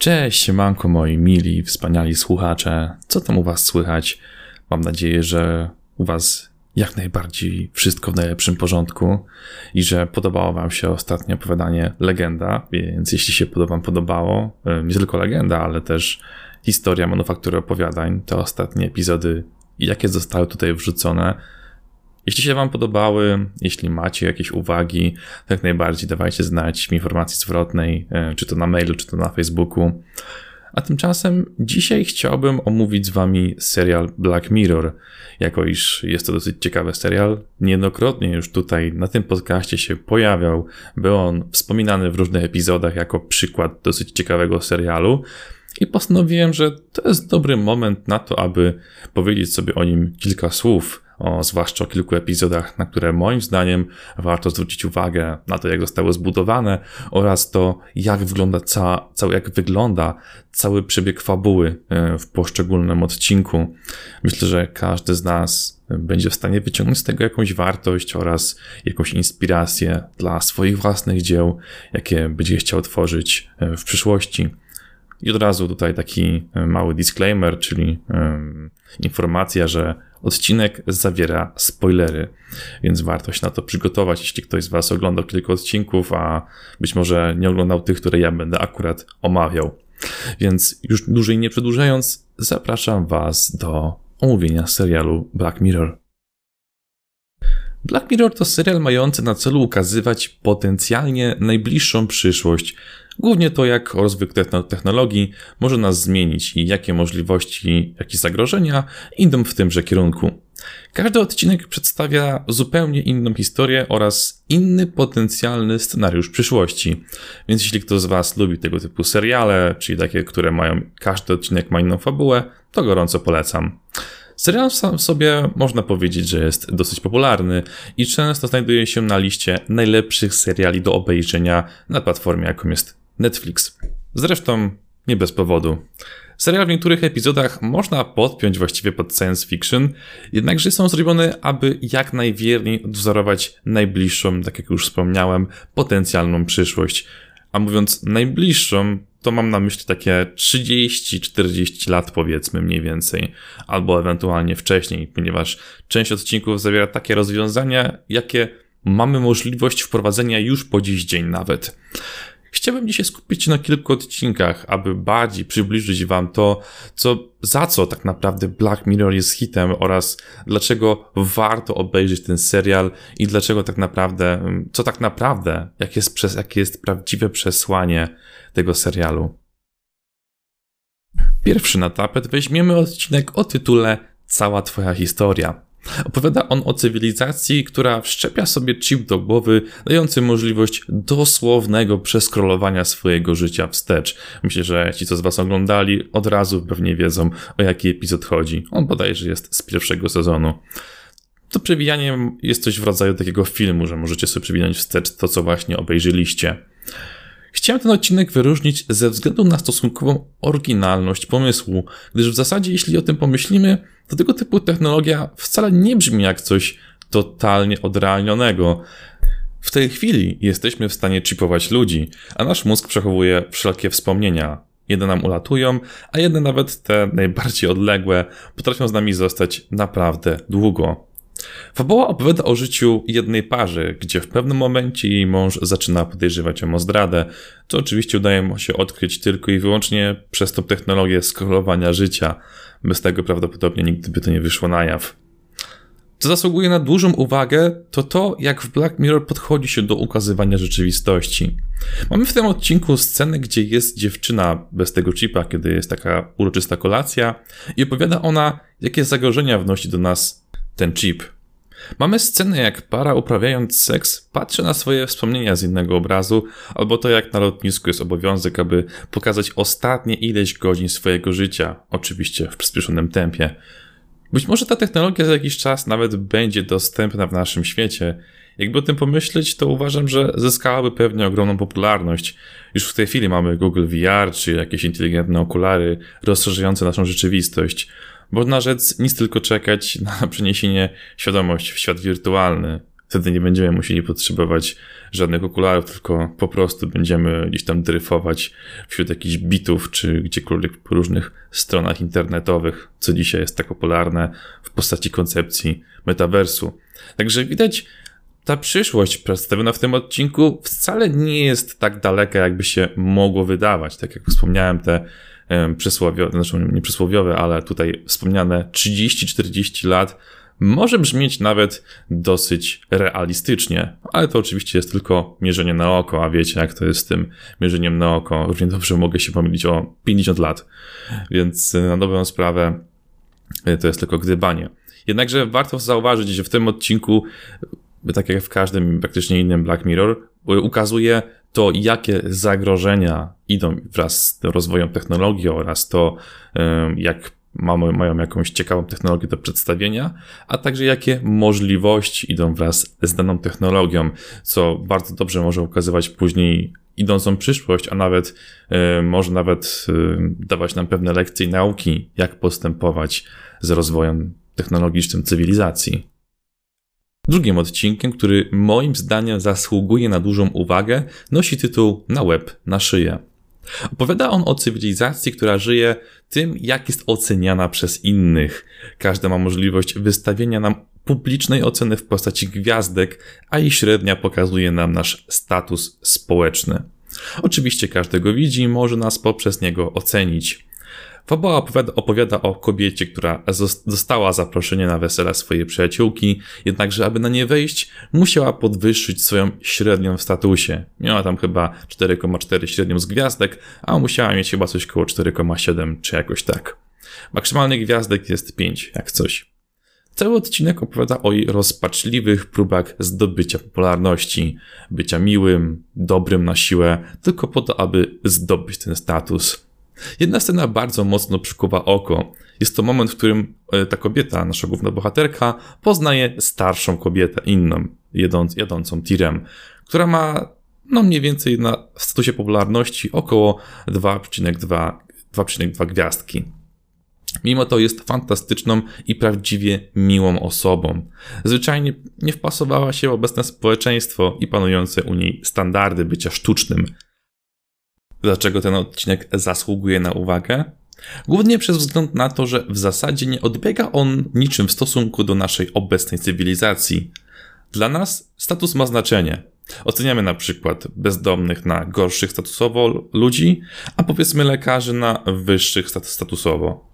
Cześć, siemanko moi mili, wspaniali słuchacze. Co tam u was słychać? Mam nadzieję, że u was jak najbardziej wszystko w najlepszym porządku i że podobało wam się ostatnie opowiadanie Legenda, więc jeśli się wam podobało, nie tylko Legenda, ale też historia manufaktury opowiadań, te ostatnie epizody, jakie zostały tutaj wrzucone, jeśli się Wam podobały, jeśli macie jakieś uwagi, jak najbardziej dawajcie znać w informacji zwrotnej, e, czy to na mailu, czy to na Facebooku. A tymczasem dzisiaj chciałbym omówić z Wami serial Black Mirror, jako iż jest to dosyć ciekawy serial. Niejednokrotnie już tutaj na tym podcaście się pojawiał, był on wspominany w różnych epizodach jako przykład dosyć ciekawego serialu. I postanowiłem, że to jest dobry moment na to, aby powiedzieć sobie o nim kilka słów, o, zwłaszcza o kilku epizodach, na które moim zdaniem warto zwrócić uwagę na to, jak zostały zbudowane oraz to, jak wygląda, ca, cały, jak wygląda cały przebieg fabuły e, w poszczególnym odcinku. Myślę, że każdy z nas będzie w stanie wyciągnąć z tego jakąś wartość oraz jakąś inspirację dla swoich własnych dzieł, jakie będzie chciał tworzyć e, w przyszłości. I od razu tutaj taki e, mały disclaimer, czyli um, informacja, że odcinek zawiera spoilery, więc warto się na to przygotować, jeśli ktoś z Was oglądał kilka odcinków, a być może nie oglądał tych, które ja będę akurat omawiał. Więc już dłużej nie przedłużając, zapraszam Was do omówienia serialu Black Mirror. Black Mirror to serial mający na celu ukazywać potencjalnie najbliższą przyszłość Głównie to, jak rozwój technologii może nas zmienić i jakie możliwości, jakie zagrożenia idą w tymże kierunku. Każdy odcinek przedstawia zupełnie inną historię oraz inny potencjalny scenariusz przyszłości. Więc jeśli ktoś z Was lubi tego typu seriale, czyli takie, które mają, każdy odcinek ma inną fabułę, to gorąco polecam. Serial sam w sobie można powiedzieć, że jest dosyć popularny i często znajduje się na liście najlepszych seriali do obejrzenia na platformie, jaką jest Netflix. Zresztą nie bez powodu. Serial w niektórych epizodach można podpiąć właściwie pod science fiction, jednakże są zrobione, aby jak najwierniej odwzorować najbliższą, tak jak już wspomniałem, potencjalną przyszłość. A mówiąc najbliższą, to mam na myśli takie 30-40 lat powiedzmy mniej więcej, albo ewentualnie wcześniej, ponieważ część odcinków zawiera takie rozwiązania, jakie mamy możliwość wprowadzenia już po dziś dzień nawet. Chciałbym dzisiaj skupić się na kilku odcinkach, aby bardziej przybliżyć Wam to, co, za co tak naprawdę Black Mirror jest hitem oraz dlaczego warto obejrzeć ten serial i dlaczego tak naprawdę, co tak naprawdę, jak jest, przez, jakie jest prawdziwe przesłanie tego serialu. Pierwszy na tapet weźmiemy odcinek o tytule Cała Twoja historia. Opowiada on o cywilizacji, która wszczepia sobie chip do głowy, dający możliwość dosłownego przeskrolowania swojego życia wstecz. Myślę, że ci, co z Was oglądali, od razu pewnie wiedzą, o jaki epizod chodzi. On bodajże jest z pierwszego sezonu. To przewijanie jest coś w rodzaju takiego filmu, że możecie sobie przewinąć wstecz to, co właśnie obejrzyliście. Chciałem ten odcinek wyróżnić ze względu na stosunkową oryginalność pomysłu, gdyż w zasadzie, jeśli o tym pomyślimy, to tego typu technologia wcale nie brzmi jak coś totalnie odrealnionego. W tej chwili jesteśmy w stanie chipować ludzi, a nasz mózg przechowuje wszelkie wspomnienia. Jedne nam ulatują, a jedne nawet te najbardziej odległe potrafią z nami zostać naprawdę długo. Fabuła opowiada o życiu jednej pary, gdzie w pewnym momencie jej mąż zaczyna podejrzewać ją o zdradę, co oczywiście udaje mu się odkryć tylko i wyłącznie przez tą technologię skrolowania życia. Bez tego prawdopodobnie nigdy by to nie wyszło na jaw. Co zasługuje na dużą uwagę, to to, jak w Black Mirror podchodzi się do ukazywania rzeczywistości. Mamy w tym odcinku scenę, gdzie jest dziewczyna bez tego chipa, kiedy jest taka uroczysta kolacja i opowiada ona, jakie zagrożenia wnosi do nas ten chip. Mamy scenę, jak para uprawiając seks patrzy na swoje wspomnienia z innego obrazu, albo to jak na lotnisku jest obowiązek, aby pokazać ostatnie ileś godzin swojego życia, oczywiście w przyspieszonym tempie. Być może ta technologia za jakiś czas nawet będzie dostępna w naszym świecie. Jakby o tym pomyśleć, to uważam, że zyskałaby pewnie ogromną popularność. Już w tej chwili mamy Google VR czy jakieś inteligentne okulary rozszerzające naszą rzeczywistość. Można rzec nic tylko czekać na przeniesienie świadomości w świat wirtualny. Wtedy nie będziemy musieli potrzebować żadnych okularów, tylko po prostu będziemy gdzieś tam dryfować wśród jakichś bitów, czy gdziekolwiek po różnych stronach internetowych, co dzisiaj jest tak popularne w postaci koncepcji metaversu. Także widać, ta przyszłość przedstawiona w tym odcinku wcale nie jest tak daleka, jakby się mogło wydawać. Tak jak wspomniałem, te przysłowiowe, znaczy nie przysłowiowe, ale tutaj wspomniane 30-40 lat może brzmieć nawet dosyć realistycznie, ale to oczywiście jest tylko mierzenie na oko, a wiecie jak to jest z tym mierzeniem na oko. Równie dobrze mogę się pomylić o 50 lat, więc e, na dobrą sprawę e, to jest tylko gdybanie. Jednakże warto zauważyć, że w tym odcinku, tak jak w każdym praktycznie innym Black Mirror, ukazuje to, jakie zagrożenia idą wraz z rozwojem technologii oraz to, jak mamy, mają jakąś ciekawą technologię do przedstawienia, a także jakie możliwości idą wraz z daną technologią, co bardzo dobrze może ukazywać później idącą przyszłość, a nawet y, może nawet y, dawać nam pewne lekcje nauki, jak postępować z rozwojem technologicznym cywilizacji. Drugim odcinkiem, który moim zdaniem zasługuje na dużą uwagę, nosi tytuł Na web, na szyję. Opowiada on o cywilizacji, która żyje tym, jak jest oceniana przez innych. Każda ma możliwość wystawienia nam publicznej oceny w postaci gwiazdek, a jej średnia pokazuje nam nasz status społeczny. Oczywiście każdego widzi i może nas poprzez niego ocenić. Fabuła opowiada, opowiada o kobiecie, która dostała zaproszenie na wesele swojej przyjaciółki, jednakże aby na nie wejść, musiała podwyższyć swoją średnią w statusie. Miała tam chyba 4,4 średnią z gwiazdek, a musiała mieć chyba coś koło 4,7 czy jakoś tak. Maksymalny gwiazdek jest 5, jak coś. Cały odcinek opowiada o jej rozpaczliwych próbach zdobycia popularności, bycia miłym, dobrym na siłę, tylko po to, aby zdobyć ten status. Jedna scena bardzo mocno przykuwa oko. Jest to moment, w którym e, ta kobieta, nasza główna bohaterka, poznaje starszą kobietę, inną, jadąc, jadącą tirem, która ma no mniej więcej na statusie popularności około 2,2 gwiazdki. Mimo to jest fantastyczną i prawdziwie miłą osobą. Zwyczajnie nie wpasowała się w obecne społeczeństwo i panujące u niej standardy bycia sztucznym. Dlaczego ten odcinek zasługuje na uwagę? Głównie przez wzgląd na to, że w zasadzie nie odbiega on niczym w stosunku do naszej obecnej cywilizacji. Dla nas status ma znaczenie. Oceniamy na przykład bezdomnych na gorszych statusowo ludzi, a powiedzmy lekarzy na wyższych statusowo.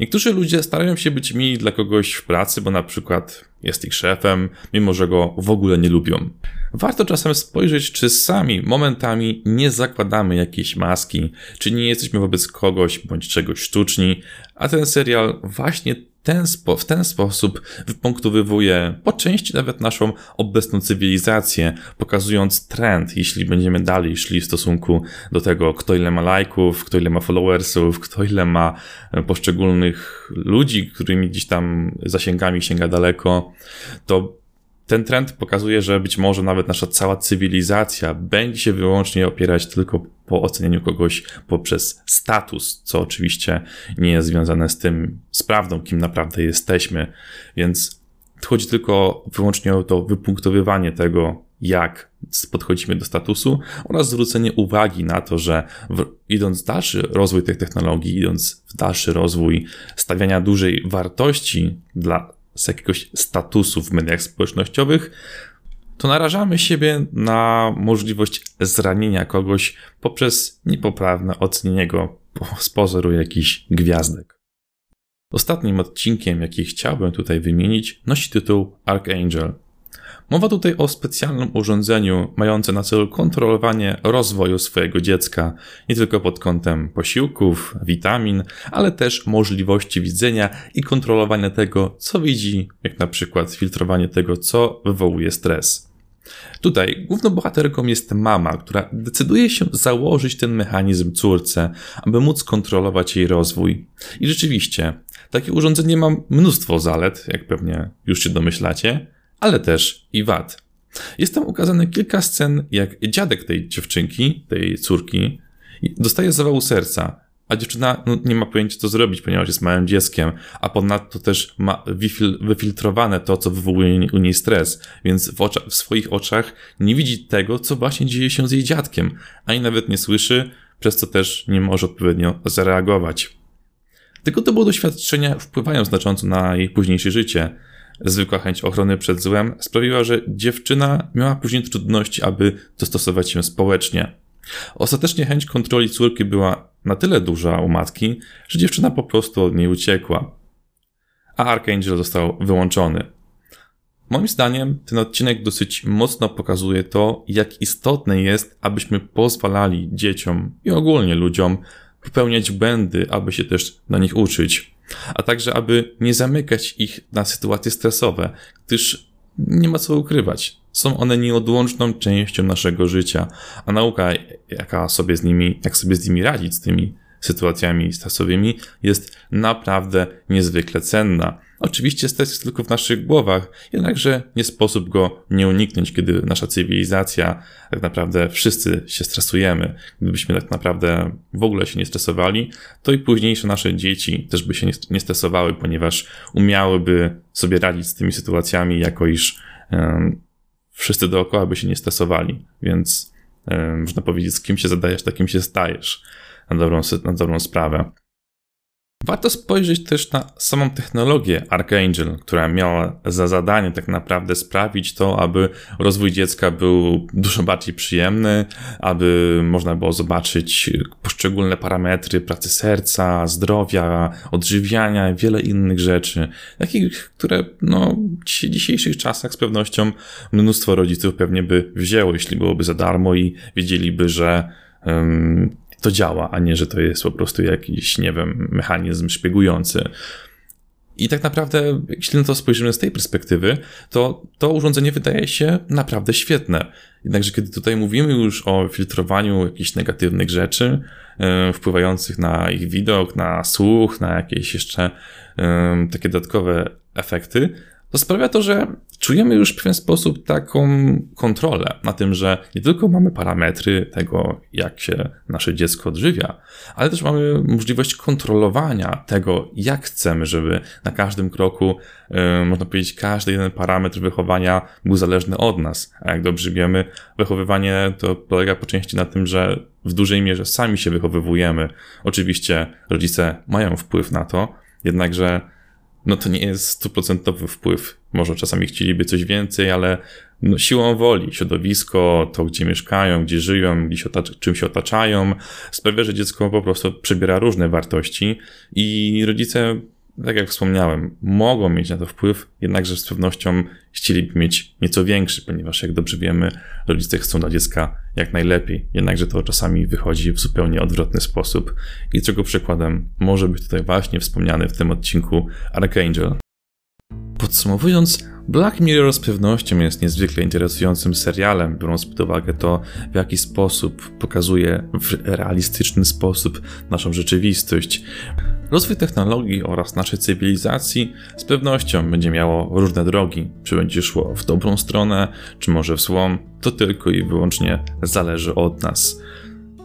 Niektórzy ludzie starają się być mili dla kogoś w pracy, bo na przykład jest ich szefem, mimo że go w ogóle nie lubią. Warto czasem spojrzeć, czy sami momentami nie zakładamy jakiejś maski, czy nie jesteśmy wobec kogoś bądź czegoś sztuczni, a ten serial właśnie ten spo, w ten sposób wypunktowywuje po części nawet naszą obecną cywilizację, pokazując trend, jeśli będziemy dalej szli w stosunku do tego, kto ile ma lajków, kto ile ma followersów, kto ile ma e, poszczególnych ludzi, którymi gdzieś tam zasięgami sięga daleko, to ten trend pokazuje, że być może nawet nasza cała cywilizacja będzie się wyłącznie opierać tylko po ocenianiu kogoś poprzez status, co oczywiście nie jest związane z tym, z prawdą, kim naprawdę jesteśmy. Więc chodzi tylko wyłącznie o to wypunktowywanie tego, jak podchodzimy do statusu oraz zwrócenie uwagi na to, że w, idąc w dalszy rozwój tych technologii, idąc w dalszy rozwój stawiania dużej wartości dla z jakiegoś statusu w mediach społecznościowych, to narażamy siebie na możliwość zranienia kogoś poprzez niepoprawne ocenienie go z pozoru jakichś gwiazdek. Ostatnim odcinkiem, jaki chciałbym tutaj wymienić, nosi tytuł Archangel – Mowa tutaj o specjalnym urządzeniu mającym na celu kontrolowanie rozwoju swojego dziecka, nie tylko pod kątem posiłków, witamin, ale też możliwości widzenia i kontrolowania tego, co widzi, jak na przykład filtrowanie tego, co wywołuje stres. Tutaj główną bohaterką jest mama, która decyduje się założyć ten mechanizm córce, aby móc kontrolować jej rozwój. I rzeczywiście, takie urządzenie ma mnóstwo zalet, jak pewnie już się domyślacie, ale też i wad. Jest tam ukazane kilka scen, jak dziadek tej dziewczynki, tej córki, dostaje zawału serca. a dziewczyna no, nie ma pojęcia, co zrobić, ponieważ jest małym dzieckiem, a ponadto też ma wyfiltrowane to, co wywołuje u niej stres, więc w, w swoich oczach nie widzi tego, co właśnie dzieje się z jej dziadkiem, ani nawet nie słyszy, przez co też nie może odpowiednio zareagować. Tylko to było doświadczenia wpływają znacząco na jej późniejsze życie. Zwykła chęć ochrony przed złem sprawiła, że dziewczyna miała później trudności, aby dostosować się społecznie. Ostatecznie chęć kontroli córki była na tyle duża u matki, że dziewczyna po prostu od niej uciekła. A Archangel został wyłączony. Moim zdaniem ten odcinek dosyć mocno pokazuje to, jak istotne jest, abyśmy pozwalali dzieciom i ogólnie ludziom popełniać błędy, aby się też na nich uczyć, a także aby nie zamykać ich na sytuacje stresowe, gdyż nie ma co ukrywać. Są one nieodłączną częścią naszego życia, a nauka, jaka sobie z nimi, jak sobie z nimi radzić, z tymi sytuacjami stresowymi, jest naprawdę niezwykle cenna. Oczywiście stres jest tylko w naszych głowach, jednakże nie sposób go nie uniknąć, kiedy nasza cywilizacja, tak naprawdę wszyscy się stresujemy. Gdybyśmy tak naprawdę w ogóle się nie stresowali, to i późniejsze nasze dzieci też by się nie stresowały, ponieważ umiałyby sobie radzić z tymi sytuacjami, jako iż um, wszyscy dookoła by się nie stresowali. Więc um, można powiedzieć, z kim się zadajesz, takim się stajesz na dobrą, na dobrą sprawę. Warto spojrzeć też na samą technologię Archangel, która miała za zadanie tak naprawdę sprawić to, aby rozwój dziecka był dużo bardziej przyjemny, aby można było zobaczyć poszczególne parametry pracy serca, zdrowia, odżywiania wiele innych rzeczy, takich, które no, w dzisiejszych czasach z pewnością mnóstwo rodziców pewnie by wzięło, jeśli byłoby za darmo i wiedzieliby, że um, to działa, a nie, że to jest po prostu jakiś, nie wiem, mechanizm szpiegujący. I tak naprawdę, jeśli na to spojrzymy z tej perspektywy, to to urządzenie wydaje się naprawdę świetne. Jednakże, kiedy tutaj mówimy już o filtrowaniu jakichś negatywnych rzeczy, yy, wpływających na ich widok, na słuch, na jakieś jeszcze yy, takie dodatkowe efekty, to sprawia to, że czujemy już w pewien sposób taką kontrolę na tym, że nie tylko mamy parametry tego, jak się nasze dziecko odżywia, ale też mamy możliwość kontrolowania tego, jak chcemy, żeby na każdym kroku, yy, można powiedzieć, każdy jeden parametr wychowania był zależny od nas. A jak dobrze wiemy, wychowywanie to polega po części na tym, że w dużej mierze sami się wychowywujemy. Oczywiście rodzice mają wpływ na to, jednakże no to nie jest stuprocentowy wpływ. Może czasami chcieliby coś więcej, ale no, siłą woli, środowisko, to gdzie mieszkają, gdzie żyją, gdzie się czym się otaczają, sprawia, że dziecko po prostu przybiera różne wartości i rodzice tak jak wspomniałem, mogą mieć na to wpływ, jednakże z pewnością chcieliby mieć nieco większy, ponieważ jak dobrze wiemy, rodzice chcą dla dziecka jak najlepiej, jednakże to czasami wychodzi w zupełnie odwrotny sposób. I czego przykładem może być tutaj właśnie wspomniany w tym odcinku Archangel. Podsumowując, Black Mirror z pewnością jest niezwykle interesującym serialem, biorąc pod uwagę to, w jaki sposób pokazuje w realistyczny sposób naszą rzeczywistość. Rozwój technologii oraz naszej cywilizacji z pewnością będzie miało różne drogi. Czy będzie szło w dobrą stronę, czy może w złą, to tylko i wyłącznie zależy od nas.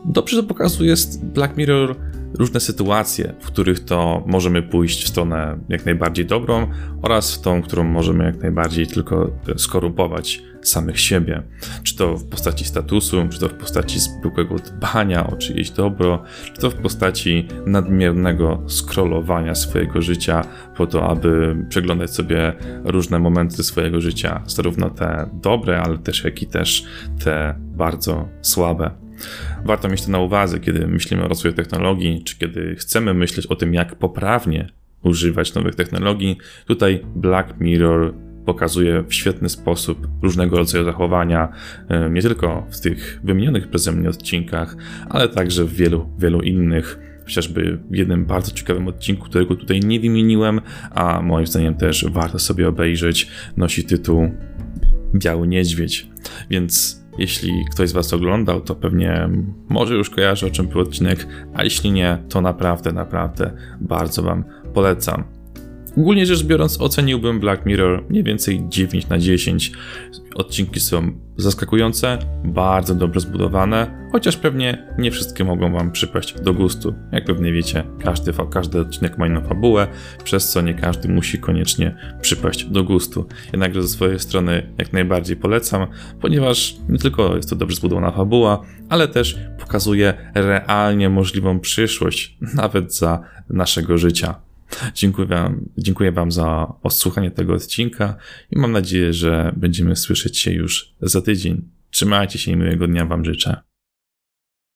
Dobrze to pokazuje Black Mirror różne sytuacje, w których to możemy pójść w stronę jak najbardziej dobrą oraz w tą, którą możemy jak najbardziej tylko skorumpować samych siebie. Czy to w postaci statusu, czy to w postaci zwykłego dbania o czyjeś dobro, czy to w postaci nadmiernego scrollowania swojego życia po to, aby przeglądać sobie różne momenty swojego życia, zarówno te dobre, ale też jak i też te bardzo słabe. Warto mieć to na uwadze, kiedy myślimy o rozwoju technologii, czy kiedy chcemy myśleć o tym, jak poprawnie używać nowych technologii. Tutaj Black Mirror pokazuje w świetny sposób różnego rodzaju zachowania, e, nie tylko w tych wymienionych przeze mnie odcinkach, ale także w wielu, wielu innych. Chociażby w jednym bardzo ciekawym odcinku, którego tutaj nie wymieniłem, a moim zdaniem też warto sobie obejrzeć, nosi tytuł Biały Niedźwiedź. Więc jeśli ktoś z Was oglądał, to pewnie może już kojarzy o czym był odcinek, a jeśli nie, to naprawdę, naprawdę bardzo Wam polecam. Ogólnie rzecz biorąc, oceniłbym Black Mirror mniej więcej 9 na 10. Odcinki są zaskakujące, bardzo dobrze zbudowane, chociaż pewnie nie wszystkie mogą Wam przypaść do gustu. Jak pewnie wiecie, każdy, każdy odcinek ma inną fabułę, przez co nie każdy musi koniecznie przypaść do gustu. Jednakże ze swojej strony jak najbardziej polecam, ponieważ nie tylko jest to dobrze zbudowana fabuła, ale też pokazuje realnie możliwą przyszłość, nawet za naszego życia. Dziękuję wam, dziękuję wam za odsłuchanie tego odcinka i mam nadzieję, że będziemy słyszeć się już za tydzień. Trzymajcie się i miłego dnia Wam życzę.